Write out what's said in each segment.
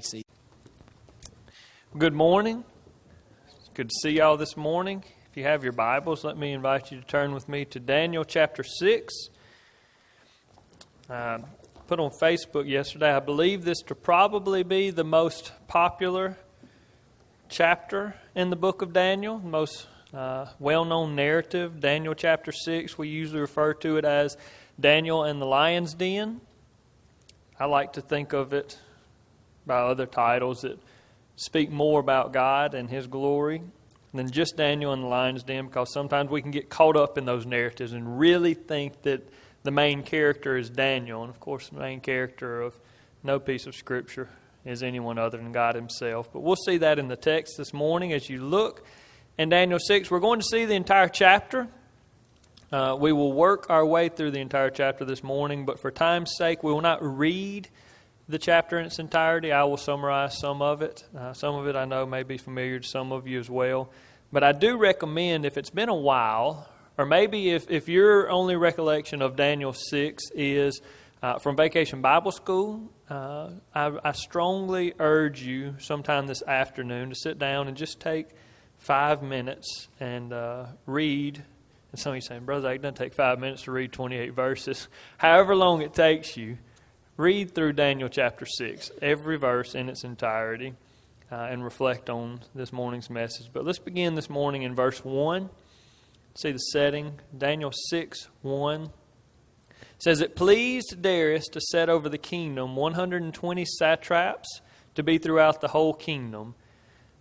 be seated. Good morning. It's good to see y'all this morning. If you have your Bibles, let me invite you to turn with me to Daniel chapter 6. Uh, put on Facebook yesterday, I believe this to probably be the most popular chapter in the book of Daniel, the most uh, well known narrative. Daniel chapter 6, we usually refer to it as Daniel and the Lion's Den. I like to think of it by other titles that speak more about God and His glory than just Daniel and the lion's den because sometimes we can get caught up in those narratives and really think that the main character is Daniel. And of course, the main character of no piece of Scripture is anyone other than God Himself. But we'll see that in the text this morning as you look in Daniel 6. We're going to see the entire chapter. Uh, we will work our way through the entire chapter this morning, but for time's sake, we will not read the chapter in its entirety. I will summarize some of it. Uh, some of it I know may be familiar to some of you as well. But I do recommend, if it's been a while, or maybe if, if your only recollection of Daniel 6 is uh, from Vacation Bible School, uh, I, I strongly urge you sometime this afternoon to sit down and just take five minutes and uh, read. And some of you saying, Brother, it doesn't take five minutes to read 28 verses. However long it takes you, read through Daniel chapter 6, every verse in its entirety, uh, and reflect on this morning's message. But let's begin this morning in verse 1. See the setting. Daniel 6 1 says, It pleased Darius to set over the kingdom 120 satraps to be throughout the whole kingdom,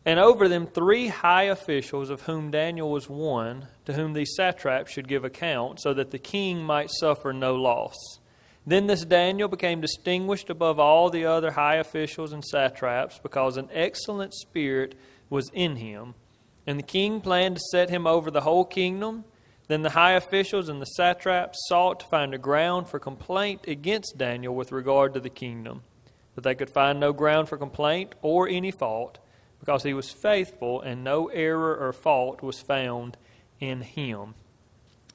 and over them three high officials, of whom Daniel was one, to whom these satraps should give account, so that the king might suffer no loss. Then this Daniel became distinguished above all the other high officials and satraps because an excellent spirit was in him. And the king planned to set him over the whole kingdom. Then the high officials and the satraps sought to find a ground for complaint against Daniel with regard to the kingdom. But they could find no ground for complaint or any fault, because he was faithful, and no error or fault was found in him.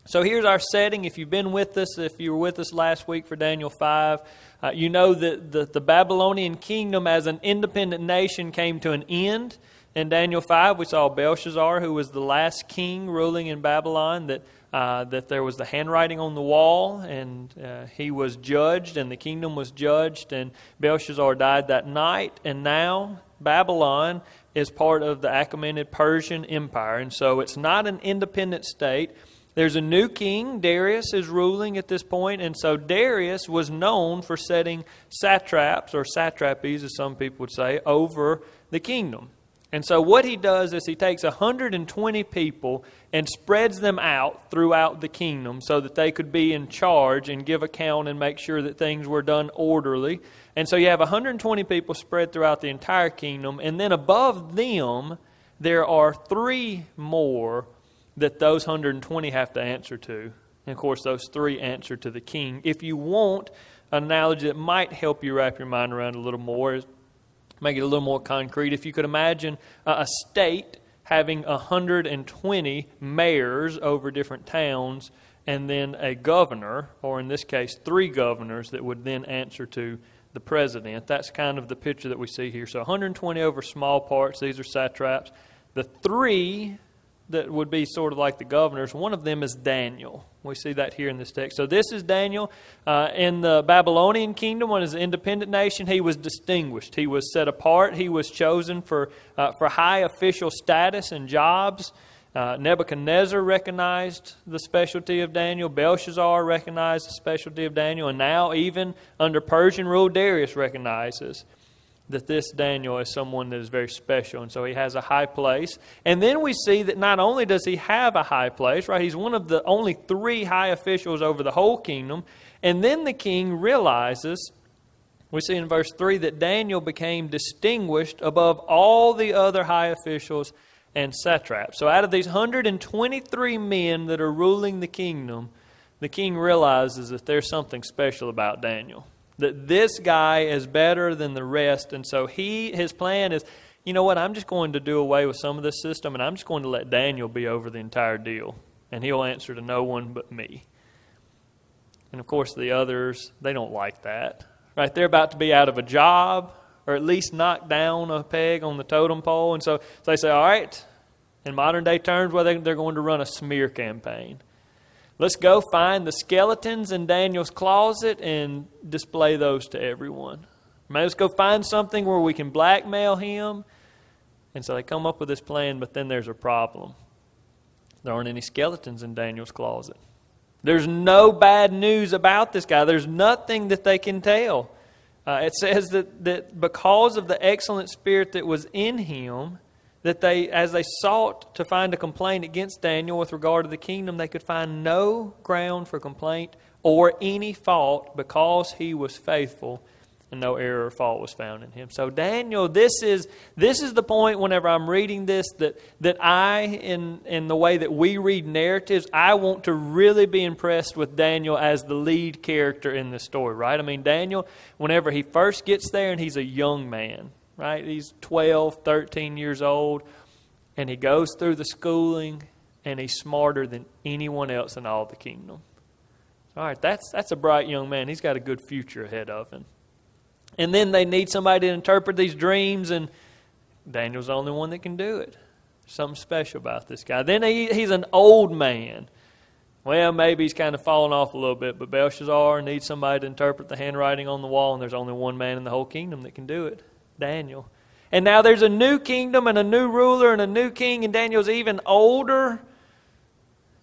So here's our setting. If you've been with us, if you were with us last week for Daniel 5, uh, you know that the, the Babylonian kingdom as an independent nation came to an end. In Daniel 5, we saw Belshazzar, who was the last king ruling in Babylon, that, uh, that there was the handwriting on the wall, and uh, he was judged, and the kingdom was judged, and Belshazzar died that night. And now Babylon is part of the Achaemenid Persian Empire, and so it's not an independent state. There's a new king. Darius is ruling at this point, and so Darius was known for setting satraps, or satrapies, as some people would say, over the kingdom. And so what he does is he takes 120 people and spreads them out throughout the kingdom so that they could be in charge and give account and make sure that things were done orderly. And so you have 120 people spread throughout the entire kingdom, and then above them, there are three more that those 120 have to answer to. And of course, those three answer to the king. If you want an analogy that might help you wrap your mind around a little more, make it a little more concrete, if you could imagine a state having 120 mayors over different towns and then a governor, or in this case, three governors that would then answer to the president. That's kind of the picture that we see here. So 120 over small parts, these are satraps. The three that would be sort of like the governors. One of them is Daniel. We see that here in this text. So this is Daniel. Uh, in the Babylonian kingdom, when was an independent nation, he was distinguished. He was set apart. He was chosen for, uh, for high official status and jobs. Uh, Nebuchadnezzar recognized the specialty of Daniel. Belshazzar recognized the specialty of Daniel. And now, even under Persian rule, Darius recognizes that this Daniel is someone that is very special, and so he has a high place. And then we see that not only does he have a high place, right? He's one of the only three high officials over the whole kingdom. And then the king realizes, we see in verse 3, that Daniel became distinguished above all the other high officials and satraps. So out of these 123 men that are ruling the kingdom, the king realizes that there's something special about Daniel that this guy is better than the rest. And so he his plan is, you know what, I'm just going to do away with some of this system and I'm just going to let Daniel be over the entire deal. And he'll answer to no one but me. And of course the others, they don't like that. Right? They're about to be out of a job, or at least knock down a peg on the totem pole. And so, so they say, all right, in modern day terms, well, they, they're going to run a smear campaign. Let's go find the skeletons in Daniel's closet and display those to everyone. let's go find something where we can blackmail him. And so they come up with this plan, but then there's a problem. There aren't any skeletons in Daniel's closet. There's no bad news about this guy. There's nothing that they can tell. Uh, it says that, that because of the excellent spirit that was in him, that they, as they sought to find a complaint against Daniel with regard to the kingdom, they could find no ground for complaint or any fault because he was faithful and no error or fault was found in him. So Daniel, this is this is the point whenever I'm reading this that that I in in the way that we read narratives, I want to really be impressed with Daniel as the lead character in the story, right? I mean Daniel, whenever he first gets there and he's a young man, right? He's 12, 13 years old, and he goes through the schooling, and he's smarter than anyone else in all the kingdom. All right, that's, that's a bright young man. He's got a good future ahead of him. And then they need somebody to interpret these dreams, and Daniel's the only one that can do it. Something special about this guy. Then he, he's an old man. Well, maybe he's kind of fallen off a little bit, but Belshazzar needs somebody to interpret the handwriting on the wall, and there's only one man in the whole kingdom that can do it. Daniel. And now there's a new kingdom and a new ruler and a new king, and Daniel's even older.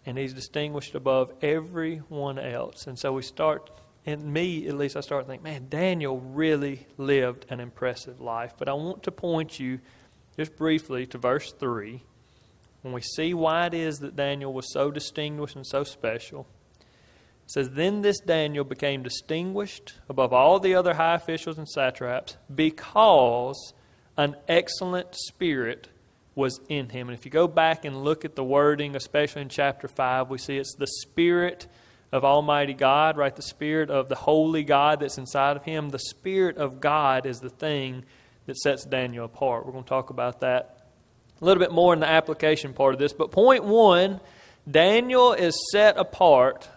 And he's distinguished above everyone else. And so we start, and me at least, I start thinking, man, Daniel really lived an impressive life. But I want to point you just briefly to verse 3 when we see why it is that Daniel was so distinguished and so special says, Then this Daniel became distinguished above all the other high officials and satraps because an excellent spirit was in him. And if you go back and look at the wording, especially in chapter 5, we see it's the spirit of Almighty God, right? The spirit of the holy God that's inside of him. The spirit of God is the thing that sets Daniel apart. We're going to talk about that a little bit more in the application part of this. But point one Daniel is set apart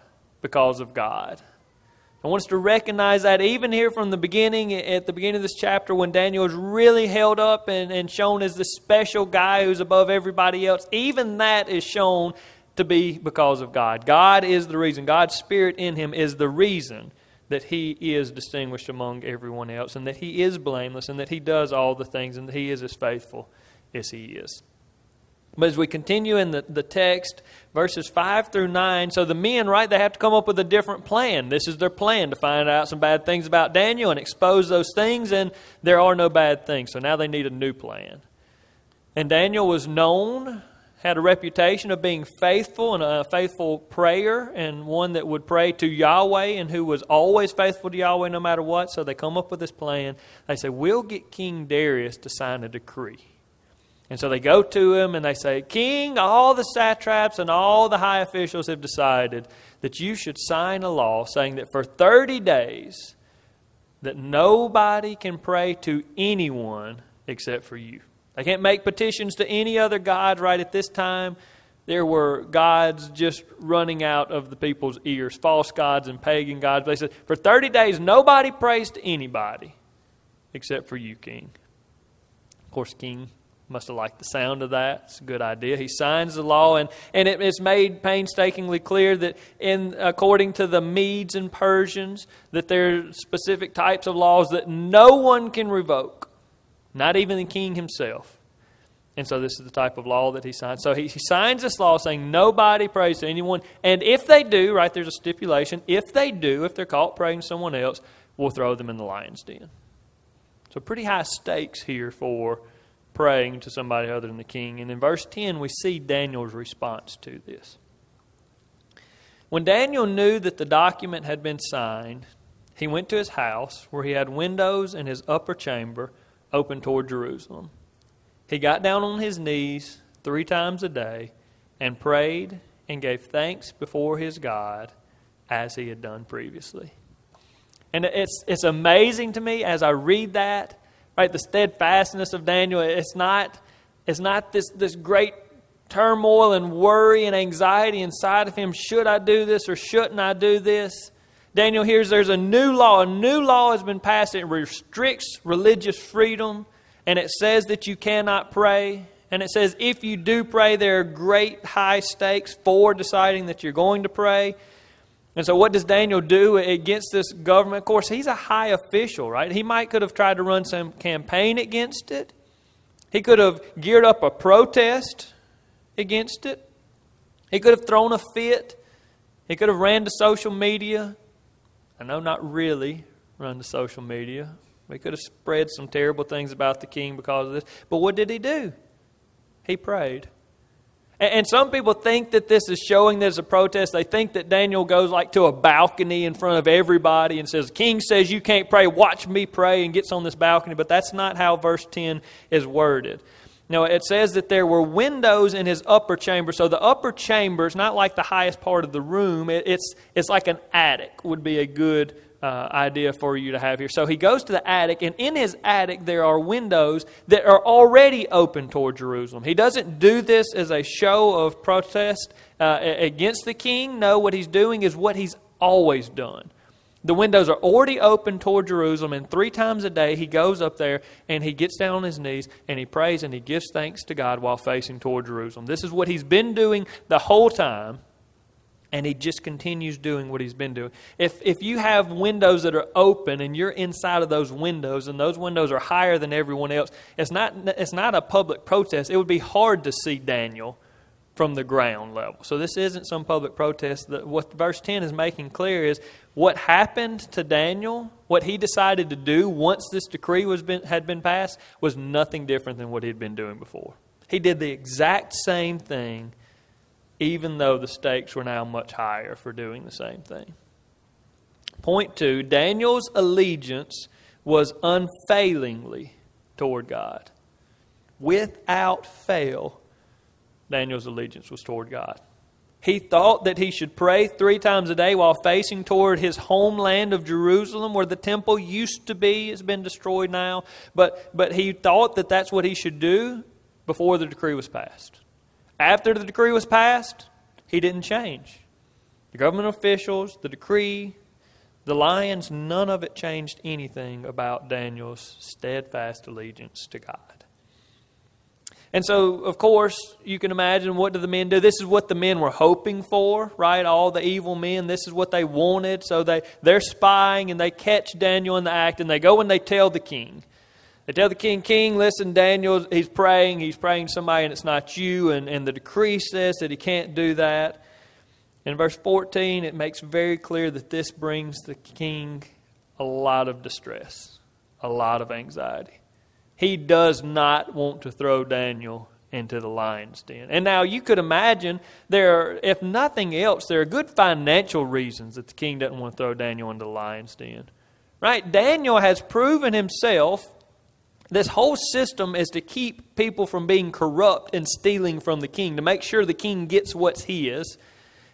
because of God. I want us to recognize that even here from the beginning, at the beginning of this chapter, when Daniel is really held up and, and shown as the special guy who's above everybody else, even that is shown to be because of God. God is the reason. God's Spirit in him is the reason that he is distinguished among everyone else, and that he is blameless, and that he does all the things, and that he is as faithful as he is. But as we continue in the, the text, verses 5 through 9, so the men, right, they have to come up with a different plan. This is their plan to find out some bad things about Daniel and expose those things, and there are no bad things. So now they need a new plan. And Daniel was known, had a reputation of being faithful and a faithful prayer, and one that would pray to Yahweh and who was always faithful to Yahweh no matter what. So they come up with this plan. They say, We'll get King Darius to sign a decree. And so they go to him and they say, King, all the satraps and all the high officials have decided that you should sign a law saying that for 30 days that nobody can pray to anyone except for you. They can't make petitions to any other god right at this time. There were gods just running out of the people's ears, false gods and pagan gods. They said, for 30 days, nobody prays to anybody except for you, King. Of course, King must have liked the sound of that. It's a good idea. He signs the law, and, and it is made painstakingly clear that, in according to the Medes and Persians, that there are specific types of laws that no one can revoke, not even the king himself. And so, this is the type of law that he signs. So, he, he signs this law saying nobody prays to anyone. And if they do, right, there's a stipulation. If they do, if they're caught praying to someone else, we'll throw them in the lion's den. So, pretty high stakes here for praying to somebody other than the king. And in verse 10, we see Daniel's response to this. When Daniel knew that the document had been signed, he went to his house where he had windows in his upper chamber open toward Jerusalem. He got down on his knees three times a day and prayed and gave thanks before his God as he had done previously. And it's, it's amazing to me as I read that Right? The steadfastness of Daniel, it's not, it's not this, this great turmoil and worry and anxiety inside of him. Should I do this or shouldn't I do this? Daniel hears there's a new law. A new law has been passed. It restricts religious freedom, and it says that you cannot pray. And it says if you do pray, there are great high stakes for deciding that you're going to pray. And so, what does Daniel do against this government? Of course, he's a high official, right? He might could have tried to run some campaign against it. He could have geared up a protest against it. He could have thrown a fit. He could have ran to social media. I know not really run to social media. We could have spread some terrible things about the king because of this. But what did he do? He prayed. And some people think that this is showing there's a protest. They think that Daniel goes like to a balcony in front of everybody and says, King says you can't pray, watch me pray, and gets on this balcony. But that's not how verse 10 is worded. No, it says that there were windows in his upper chamber. So the upper chamber is not like the highest part of the room. it's, it's like an attic, would be a good uh, idea for you to have here. So he goes to the attic, and in his attic there are windows that are already open toward Jerusalem. He doesn't do this as a show of protest uh, against the king. No, what he's doing is what he's always done. The windows are already open toward Jerusalem, and three times a day he goes up there and he gets down on his knees and he prays and he gives thanks to God while facing toward Jerusalem. This is what he's been doing the whole time, and he just continues doing what he's been doing. If, if you have windows that are open and you're inside of those windows and those windows are higher than everyone else, it's not, it's not a public protest. It would be hard to see Daniel from the ground level. So this isn't some public protest. What verse 10 is making clear is what happened to Daniel, what he decided to do once this decree was been, had been passed, was nothing different than what he had been doing before. He did the exact same thing, even though the stakes were now much higher for doing the same thing. Point two Daniel's allegiance was unfailingly toward God. Without fail, Daniel's allegiance was toward God. He thought that he should pray three times a day while facing toward his homeland of Jerusalem, where the temple used to be. It's been destroyed now. But, but he thought that that's what he should do before the decree was passed. After the decree was passed, he didn't change. The government officials, the decree, the lions, none of it changed anything about Daniel's steadfast allegiance to God. And so, of course, you can imagine what do the men do? This is what the men were hoping for, right? All the evil men, this is what they wanted. So they, they're spying and they catch Daniel in the act and they go and they tell the king. They tell the king, King, listen, Daniel, he's praying, he's praying somebody and it's not you. And, and the decree says that he can't do that. In verse 14, it makes very clear that this brings the king a lot of distress, a lot of anxiety. He does not want to throw Daniel into the lion's den. And now you could imagine there are, if nothing else, there are good financial reasons that the king doesn't want to throw Daniel into the lion's den. Right? Daniel has proven himself this whole system is to keep people from being corrupt and stealing from the king, to make sure the king gets what's his.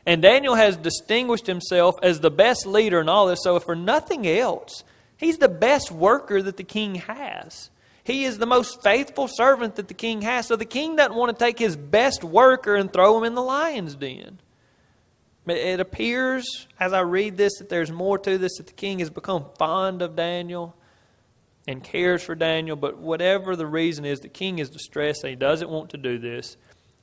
And Daniel has distinguished himself as the best leader in all this. So, if for nothing else, he's the best worker that the king has. He is the most faithful servant that the king has. So the king doesn't want to take his best worker and throw him in the lion's den. It appears, as I read this, that there's more to this, that the king has become fond of Daniel and cares for Daniel. But whatever the reason is, the king is distressed and he doesn't want to do this,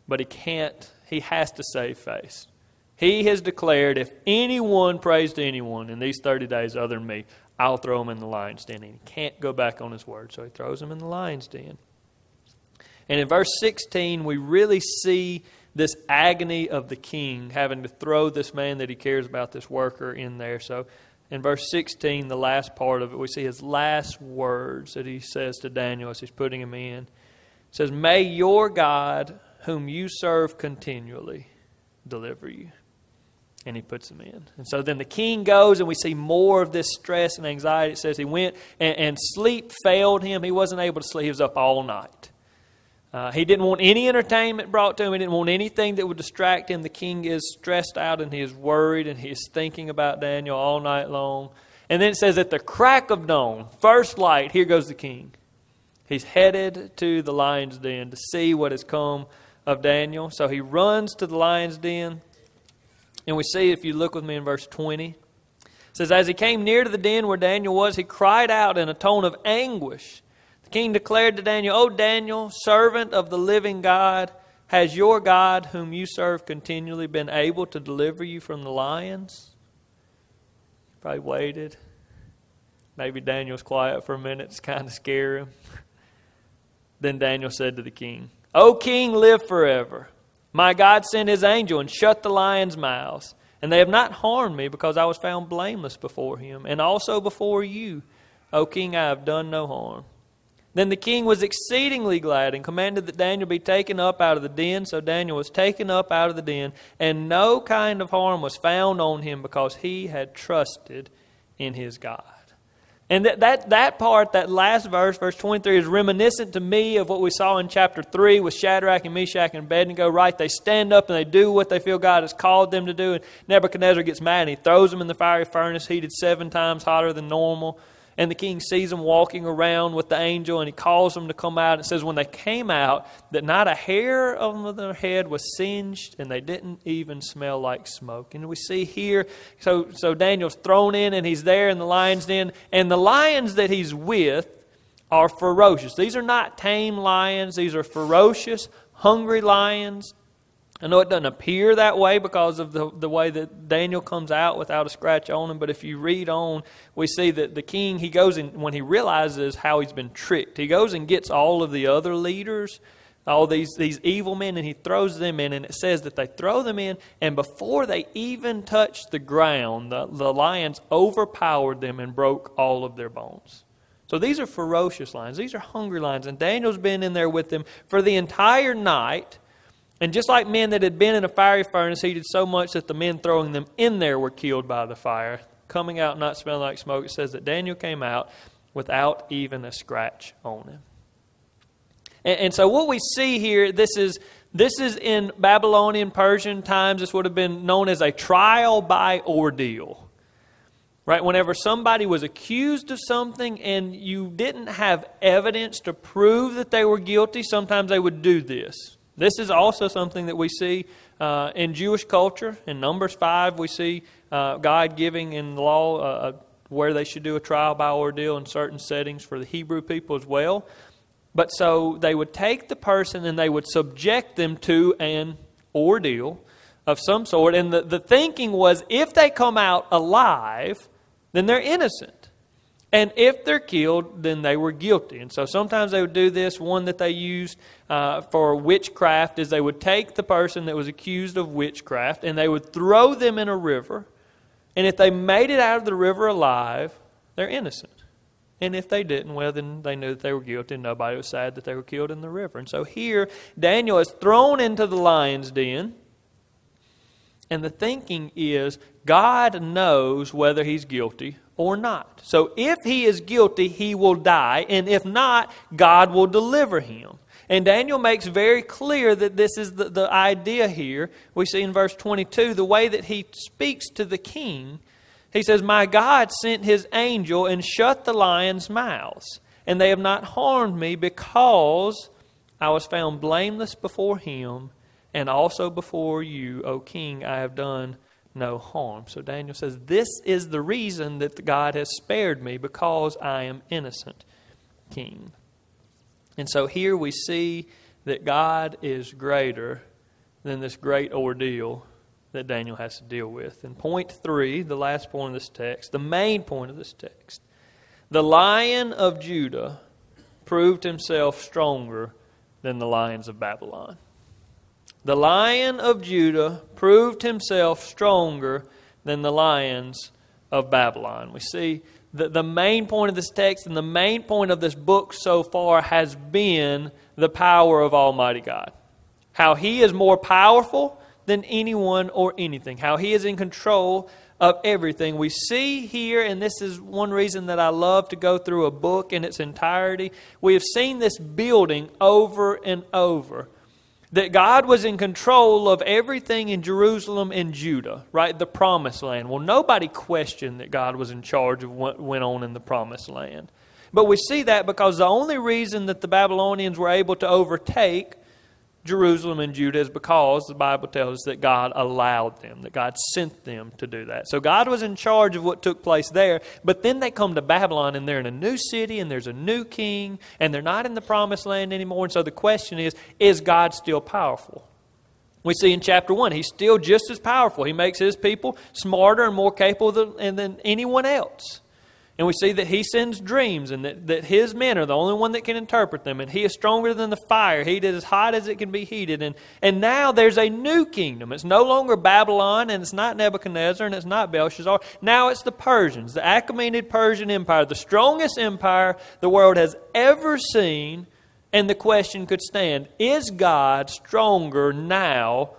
but he can't, he has to save face. He has declared if anyone prays to anyone in these 30 days other than me, I'll throw him in the lion's den. And he can't go back on his word, so he throws him in the lion's den. And in verse 16, we really see this agony of the king having to throw this man that he cares about, this worker, in there. So in verse 16, the last part of it, we see his last words that he says to Daniel as he's putting him in. It says, May your God, whom you serve continually, deliver you and he puts him in. And so then the king goes, and we see more of this stress and anxiety. It says he went, and, and sleep failed him. He wasn't able to sleep. He was up all night. Uh, he didn't want any entertainment brought to him. He didn't want anything that would distract him. The king is stressed out and he is worried and he is thinking about Daniel all night long. And then it says, at the crack of dawn, first light, here goes the king. He's headed to the lion's den to see what has come of Daniel. So he runs to the lion's den. And we see, if you look with me in verse 20, says, As he came near to the den where Daniel was, he cried out in a tone of anguish. The king declared to Daniel, O Daniel, servant of the living God, has your God, whom you serve continually, been able to deliver you from the lions? Probably waited. Maybe Daniel's quiet for a minute to kind of scare him. then Daniel said to the king, O king, live forever. My God sent his angel and shut the lions' mouths. And they have not harmed me because I was found blameless before him, and also before you, O king, I have done no harm. Then the king was exceedingly glad and commanded that Daniel be taken up out of the den. So Daniel was taken up out of the den, and no kind of harm was found on him because he had trusted in his God. And that, that, that part, that last verse, verse 23, is reminiscent to me of what we saw in chapter 3 with Shadrach and Meshach and Abednego, right? They stand up and they do what they feel God has called them to do. And Nebuchadnezzar gets mad and he throws them in the fiery furnace, heated seven times hotter than normal. And the king sees them walking around with the angel and he calls them to come out. It says, when they came out, that not a hair of their head was singed and they didn't even smell like smoke. And we see here, so, so Daniel's thrown in and he's there in the lion's den. And the lions that he's with are ferocious. These are not tame lions, these are ferocious, hungry lions. I know it doesn't appear that way because of the, the way that Daniel comes out without a scratch on him, but if you read on, we see that the king, he goes and when he realizes how he's been tricked, he goes and gets all of the other leaders, all these, these evil men, and he throws them in, and it says that they throw them in, and before they even touch the ground, the, the lions overpowered them and broke all of their bones. So these are ferocious lions. These are hungry lions, and Daniel's been in there with them for the entire night and just like men that had been in a fiery furnace heated so much that the men throwing them in there were killed by the fire, coming out not smelling like smoke, it says that Daniel came out without even a scratch on him. And, and so what we see here, this is this is in Babylonian Persian times, this would have been known as a trial by ordeal. Right? Whenever somebody was accused of something and you didn't have evidence to prove that they were guilty, sometimes they would do this. This is also something that we see uh, in Jewish culture. In Numbers 5, we see uh, God giving in the law uh, uh, where they should do a trial by ordeal in certain settings for the Hebrew people as well. But so they would take the person and they would subject them to an ordeal of some sort. And the, the thinking was if they come out alive, then they're innocent. And if they're killed, then they were guilty. And so sometimes they would do this. One that they used uh, for witchcraft is they would take the person that was accused of witchcraft and they would throw them in a river. And if they made it out of the river alive, they're innocent. And if they didn't, well, then they knew that they were guilty and nobody was sad that they were killed in the river. And so here, Daniel is thrown into the lion's den. And the thinking is God knows whether he's guilty or not. So if he is guilty, he will die, and if not, God will deliver him. And Daniel makes very clear that this is the, the idea here. We see in verse 22 the way that he speaks to the king. He says, My God sent his angel and shut the lions' mouths, and they have not harmed me because I was found blameless before him, and also before you, O king, I have done no harm. So Daniel says, This is the reason that God has spared me because I am innocent, king. And so here we see that God is greater than this great ordeal that Daniel has to deal with. And point three, the last point of this text, the main point of this text, the lion of Judah proved himself stronger than the lions of Babylon the lion of Judah proved himself stronger than the lions of Babylon. We see that the main point of this text and the main point of this book so far has been the power of Almighty God. How He is more powerful than anyone or anything, how He is in control of everything. We see here, and this is one reason that I love to go through a book in its entirety, we have seen this building over and over that God was in control of everything in Jerusalem and Judah, right? The promised land. Well, nobody questioned that God was in charge of what went on in the promised land. But we see that because the only reason that the Babylonians were able to overtake Jerusalem and Judah is because the Bible tells us that God allowed them, that God sent them to do that. So God was in charge of what took place there, but then they come to Babylon and they're in a new city and there's a new king and they're not in the promised land anymore. And so the question is is God still powerful? We see in chapter 1, he's still just as powerful. He makes his people smarter and more capable than, than anyone else. And we see that he sends dreams and that, that his men are the only one that can interpret them. And he is stronger than the fire, heated as hot as it can be heated. And, and now there's a new kingdom. It's no longer Babylon, and it's not Nebuchadnezzar, and it's not Belshazzar. Now it's the Persians, the Achaemenid Persian Empire, the strongest empire the world has ever seen. And the question could stand Is God stronger now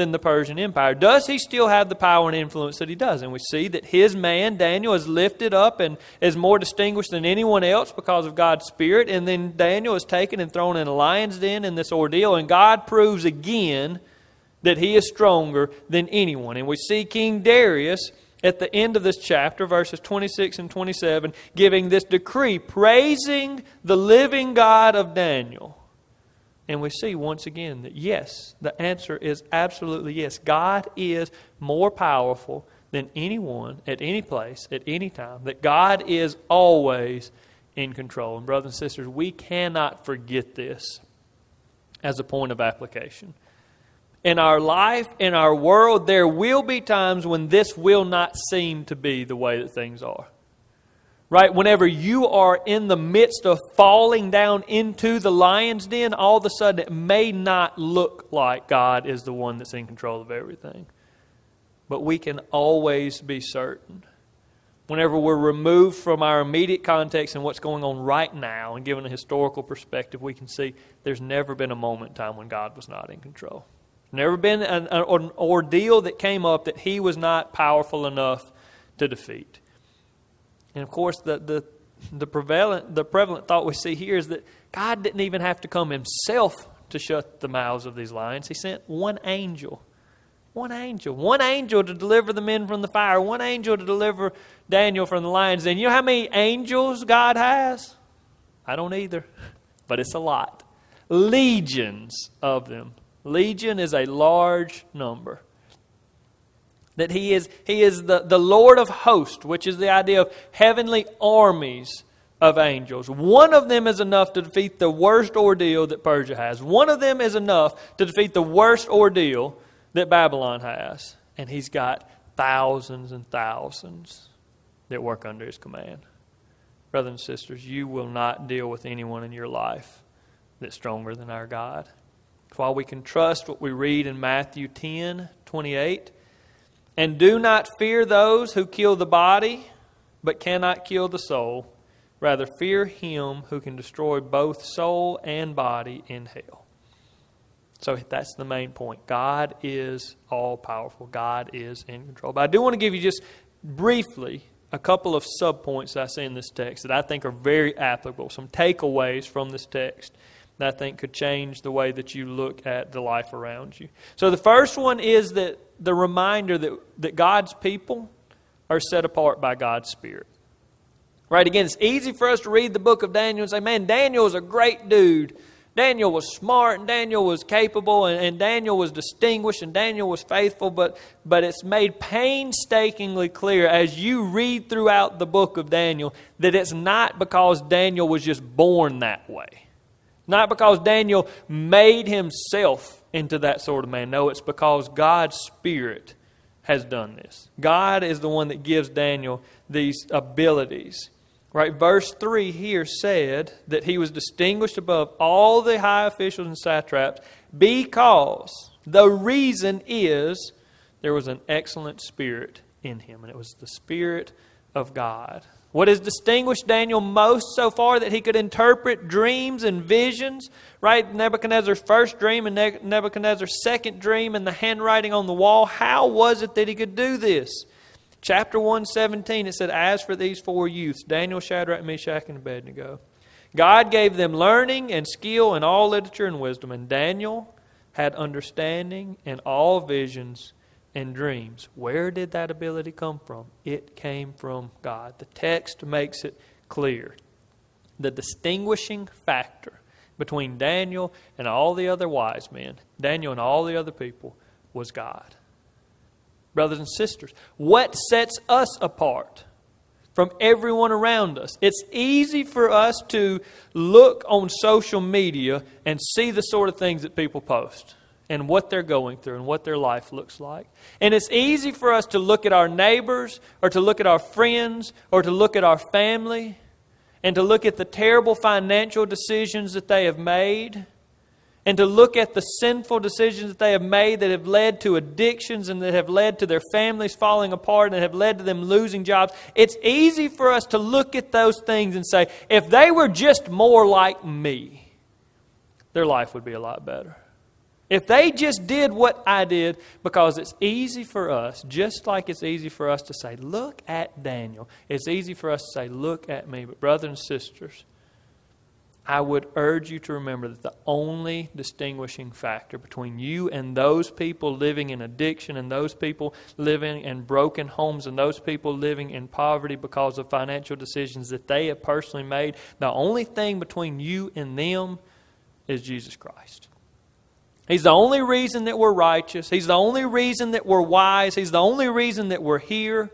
than the Persian Empire. Does he still have the power and influence that he does? And we see that his man, Daniel, is lifted up and is more distinguished than anyone else because of God's Spirit. And then Daniel is taken and thrown in a lion's den in this ordeal. And God proves again that he is stronger than anyone. And we see King Darius at the end of this chapter, verses 26 and 27, giving this decree praising the living God of Daniel. And we see once again that yes, the answer is absolutely yes. God is more powerful than anyone at any place, at any time. That God is always in control. And, brothers and sisters, we cannot forget this as a point of application. In our life, in our world, there will be times when this will not seem to be the way that things are right? Whenever you are in the midst of falling down into the lion's den, all of a sudden it may not look like God is the one that's in control of everything. But we can always be certain. Whenever we're removed from our immediate context and what's going on right now and given a historical perspective, we can see there's never been a moment in time when God was not in control. Never been an, an ordeal that came up that he was not powerful enough to defeat. And of course, the, the, the, prevalent, the prevalent thought we see here is that God didn't even have to come himself to shut the mouths of these lions. He sent one angel. One angel. One angel to deliver the men from the fire. One angel to deliver Daniel from the lions. And you know how many angels God has? I don't either, but it's a lot. Legions of them. Legion is a large number that he is, he is the, the Lord of hosts, which is the idea of heavenly armies of angels. One of them is enough to defeat the worst ordeal that Persia has. One of them is enough to defeat the worst ordeal that Babylon has. And he's got thousands and thousands that work under his command. Brothers and sisters, you will not deal with anyone in your life that's stronger than our God. While we can trust what we read in Matthew 10 28, and do not fear those who kill the body, but cannot kill the soul. Rather, fear him who can destroy both soul and body in hell. So that's the main point. God is all powerful, God is in control. But I do want to give you just briefly a couple of subpoints that I see in this text that I think are very applicable, some takeaways from this text that I think could change the way that you look at the life around you. So the first one is that the reminder that, that God's people are set apart by God's Spirit. Right? Again, it's easy for us to read the book of Daniel and say, man, Daniel was a great dude. Daniel was smart and Daniel was capable and, and, Daniel was distinguished and Daniel was faithful, but, but it's made painstakingly clear as you read throughout the book of Daniel that it's not because Daniel was just born that way. Not because Daniel made himself into that sort of man. No, it's because God's Spirit has done this. God is the one that gives Daniel these abilities. Right? Verse 3 here said that he was distinguished above all the high officials and satraps because the reason is there was an excellent spirit in him, and it was the Spirit of God. What has distinguished Daniel most so far that he could interpret dreams and visions, right? Nebuchadnezzar's first dream and Nebuchadnezzar's second dream and the handwriting on the wall. How was it that he could do this? Chapter 117, it said, As for these four youths, Daniel, Shadrach, Meshach, and Abednego, God gave them learning and skill in all literature and wisdom, and Daniel had understanding in all visions and dreams. Where did that ability come from? It came from God. The text makes it clear. The distinguishing factor between Daniel and all the other wise men, Daniel and all the other people, was God. Brothers and sisters, what sets us apart from everyone around us? It's easy for us to look on social media and see the sort of things that people post and what they're going through and what their life looks like. And it's easy for us to look at our neighbors or to look at our friends or to look at our family and to look at the terrible financial decisions that they have made and to look at the sinful decisions that they have made that have led to addictions and that have led to their families falling apart and have led to them losing jobs. It's easy for us to look at those things and say, if they were just more like me, their life would be a lot better. If they just did what I did, because it's easy for us, just like it's easy for us to say, look at Daniel, it's easy for us to say, look at me. But, brothers and sisters, I would urge you to remember that the only distinguishing factor between you and those people living in addiction and those people living in broken homes and those people living in poverty because of financial decisions that they have personally made, the only thing between you and them is Jesus Christ. He's the only reason that we're righteous. He's the only reason that we're wise. He's the only reason that we're here.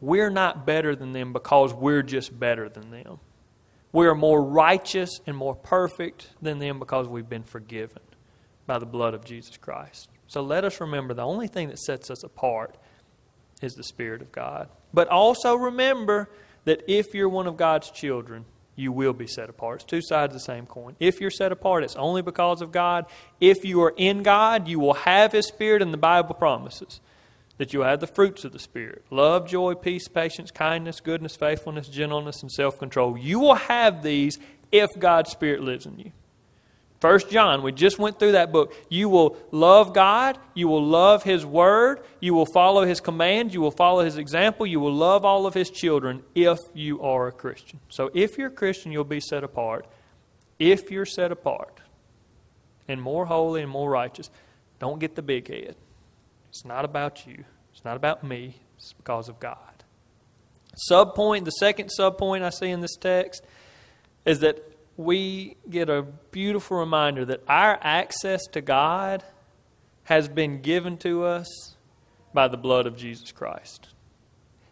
We're not better than them because we're just better than them. We are more righteous and more perfect than them because we've been forgiven by the blood of Jesus Christ. So let us remember the only thing that sets us apart is the Spirit of God. But also remember that if you're one of God's children, you will be set apart. It's two sides of the same coin. If you're set apart, it's only because of God. If you are in God, you will have His Spirit, and the Bible promises that you'll have the fruits of the Spirit love, joy, peace, patience, kindness, goodness, faithfulness, gentleness, and self control. You will have these if God's Spirit lives in you. First John, we just went through that book. You will love God, you will love His Word, you will follow His commands, you will follow His example, you will love all of His children if you are a Christian. So if you're a Christian, you'll be set apart. If you're set apart and more holy and more righteous, don't get the big head. It's not about you, it's not about me, it's because of God. Subpoint, the second subpoint I see in this text is that we get a beautiful reminder that our access to God has been given to us by the blood of Jesus Christ.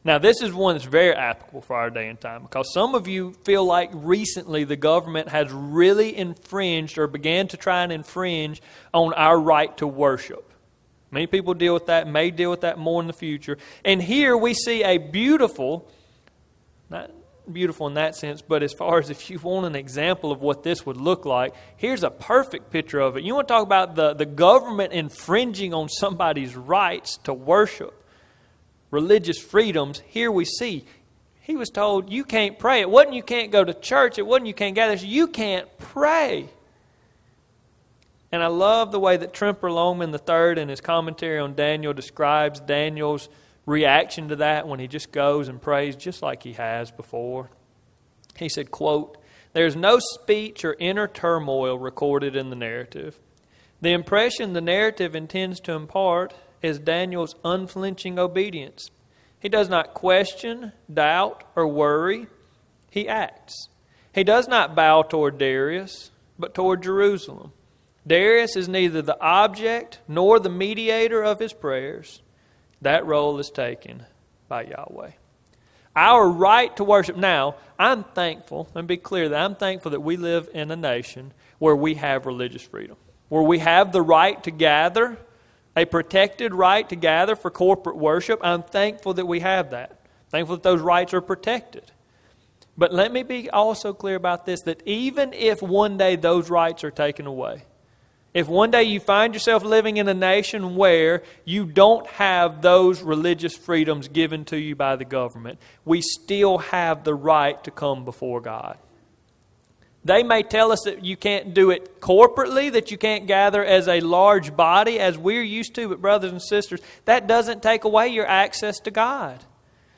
Now, this is one that's very applicable for our day and time because some of you feel like recently the government has really infringed or began to try and infringe on our right to worship. Many people deal with that, may deal with that more in the future. And here we see a beautiful, not beautiful in that sense, but as far as if you want an example of what this would look like, here's a perfect picture of it. You want to talk about the, the government infringing on somebody's rights to worship, religious freedoms. Here we see he was told, You can't pray. It wasn't you can't go to church, it wasn't you can't gather, you can't pray. And I love the way that Tremper Longman III in his commentary on Daniel describes Daniel's reaction to that when he just goes and prays just like he has before. He said, quote, There's no speech or inner turmoil recorded in the narrative. The impression the narrative intends to impart is Daniel's unflinching obedience. He does not question, doubt, or worry. He acts. He does not bow toward Darius, but toward Jerusalem. Darius is neither the object nor the mediator of his prayers. That role is taken by Yahweh. Our right to worship. Now, I'm thankful, and be clear that I'm thankful that we live in a nation where we have religious freedom, where we have the right to gather, a protected right to gather for corporate worship. I'm thankful that we have that. Thankful that those rights are protected. But let me be also clear about this that even if one day those rights are taken away, if one day you find yourself living in a nation where you don't have those religious freedoms given to you by the government, we still have the right to come before God. They may tell us that you can't do it corporately, that you can't gather as a large body as we're used to, but, brothers and sisters, that doesn't take away your access to God.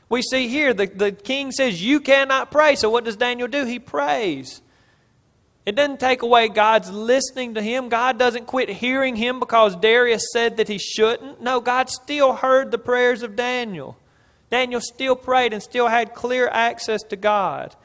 We see here the, the king says, You cannot pray. So, what does Daniel do? He prays. It doesn't take away God's listening to him. God doesn't quit hearing him because Darius said that he shouldn't. No, God still heard the prayers of Daniel. Daniel still prayed and still had clear access to God.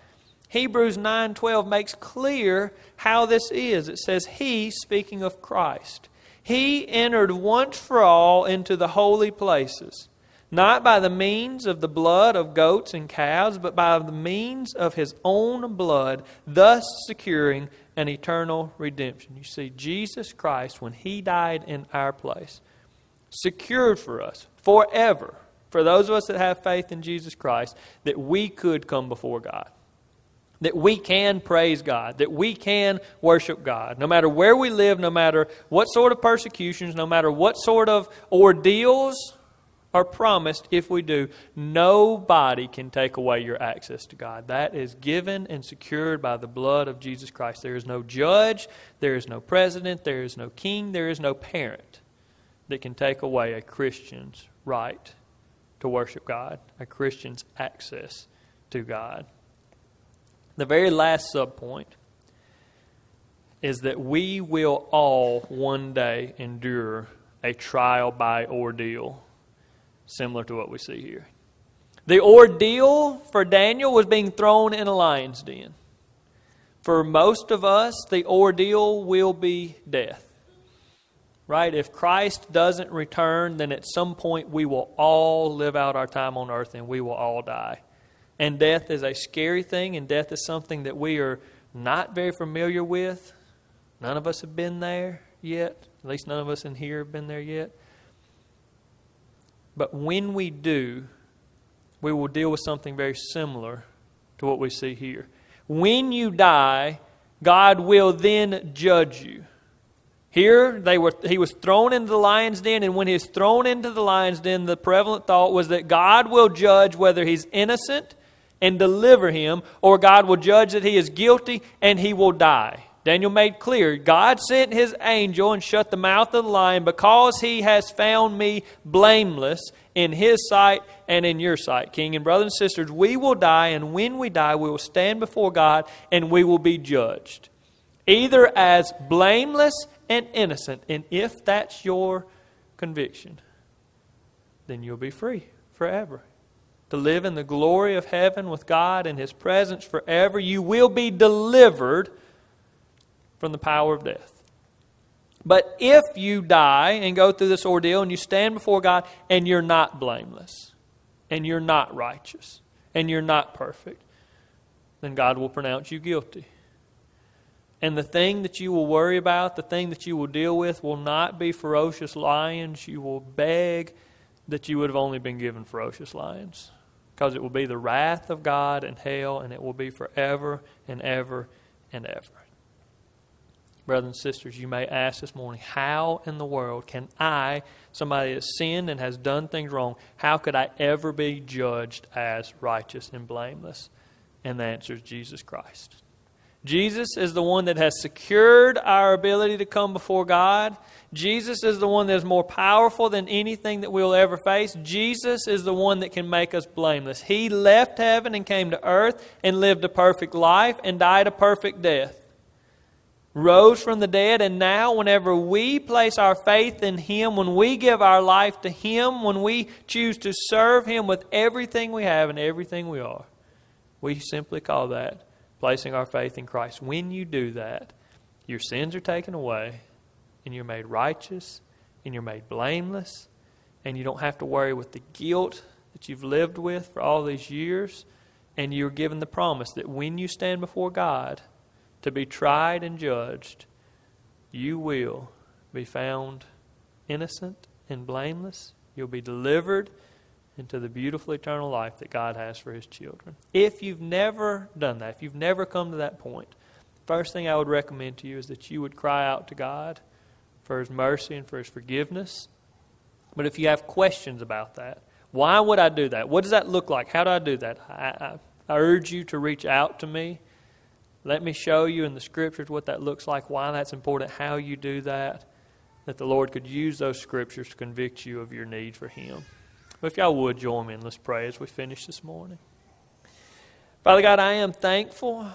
Hebrews 9:12 makes clear how this is. It says he speaking of Christ. He entered once for all into the holy places, not by the means of the blood of goats and calves, but by the means of his own blood, thus securing an eternal redemption. You see, Jesus Christ, when he died in our place, secured for us forever, for those of us that have faith in Jesus Christ, that we could come before God that we can praise God, that we can worship God. No matter where we live, no matter what sort of persecutions, no matter what sort of ordeals are promised, if we do, nobody can take away your access to God. That is given and secured by the blood of Jesus Christ. There is no judge, there is no president, there is no king, there is no parent that can take away a Christian's right to worship God, a Christian's access to God. The very last subpoint is that we will all one day endure a trial by ordeal, similar to what we see here. The ordeal for Daniel was being thrown in a lion's den. For most of us, the ordeal will be death. Right? If Christ doesn't return, then at some point we will all live out our time on earth and we will all die. And death is a scary thing, and death is something that we are not very familiar with. None of us have been there yet. At least none of us in here have been there yet. But when we do, we will deal with something very similar to what we see here. When you die, God will then judge you. Here, they were, he was thrown into the lion's den, and when he's thrown into the lion's den, the prevalent thought was that God will judge whether he's innocent and deliver him, or God will judge that he is guilty and he will die. Daniel made clear God sent his angel and shut the mouth of the lion because he has found me blameless in his sight and in your sight. King and brothers and sisters, we will die, and when we die, we will stand before God and we will be judged. Either as blameless and innocent, and if that's your conviction, then you'll be free forever to live in the glory of heaven with God in His presence forever, you will be delivered from the power of death. But if you die and go through this ordeal and you stand before God and you're not blameless, and you're not righteous, and you're not perfect, then God will pronounce you guilty. And the thing that you will worry about, the thing that you will deal with, will not be ferocious lions. You will beg that you would have only been given ferocious lions because it will be the wrath of God and hell, and it will be forever and ever and ever. Brothers and sisters, you may ask this morning, how in the world can I, somebody has sinned and has done things wrong, how could I ever be judged as righteous and blameless? And the answer is Jesus Christ. Jesus is the one that has secured our ability to come before God. Jesus is the one that is more powerful than anything that we'll ever face. Jesus is the one that can make us blameless. He left heaven and came to earth and lived a perfect life and died a perfect death. Rose from the dead, and now, whenever we place our faith in Him, when we give our life to Him, when we choose to serve Him with everything we have and everything we are, we simply call that placing our faith in Christ. When you do that, your sins are taken away, and you're made righteous, and you're made blameless, and you don't have to worry with the guilt that you've lived with for all these years, and you're given the promise that when you stand before God to be tried and judged, you will be found innocent and blameless. You'll be delivered into the beautiful eternal life that God has for His children. If you've never done that, if you've never come to that point, first thing I would recommend to you is that you would cry out to God for His mercy and for His forgiveness. But if you have questions about that, why would I do that? What does that look like? How do I do that? I, I, I urge you to reach out to me. Let me show you in the scriptures what that looks like, why that's important, how you do that, that the Lord could use those scriptures to convict you of your need for Him. But if y'all would join me and let's pray as we finish this morning. Father God, I am thankful,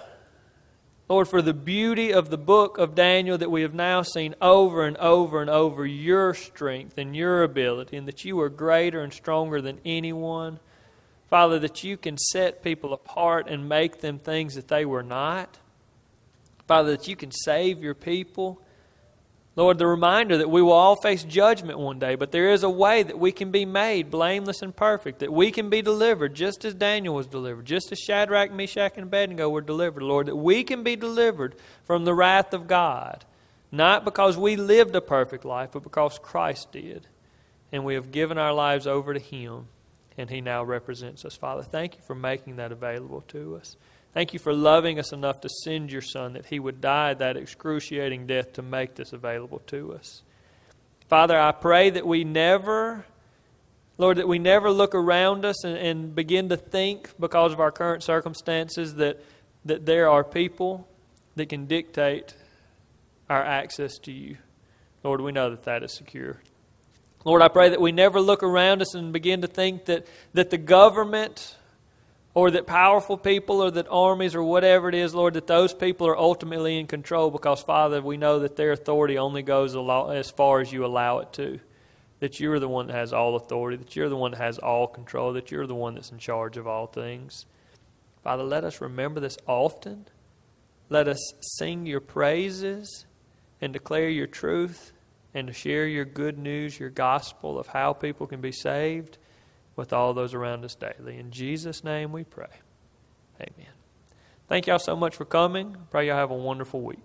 Lord, for the beauty of the book of Daniel that we have now seen over and over and over your strength and your ability, and that you are greater and stronger than anyone. Father, that you can set people apart and make them things that they were not. Father, that you can save your people. Lord, the reminder that we will all face judgment one day, but there is a way that we can be made blameless and perfect, that we can be delivered just as Daniel was delivered, just as Shadrach, Meshach, and Abednego were delivered, Lord, that we can be delivered from the wrath of God, not because we lived a perfect life, but because Christ did. And we have given our lives over to Him, and He now represents us. Father, thank you for making that available to us. Thank you for loving us enough to send your Son that he would die that excruciating death to make this available to us. Father, I pray that we never, Lord, that we never look around us and, and begin to think because of our current circumstances that, that there are people that can dictate our access to you. Lord, we know that that is secure. Lord, I pray that we never look around us and begin to think that, that the government or that powerful people or that armies or whatever it is, Lord, that those people are ultimately in control because, Father, we know that their authority only goes as far as you allow it to. That you're the one that has all authority, that you're the one that has all control, that you're the one that's in charge of all things. Father, let us remember this often. Let us sing your praises and declare your truth and to share your good news, your gospel of how people can be saved with all those around us daily. In Jesus' name we pray. Amen. Thank y'all so much for coming. Pray y'all have a wonderful week.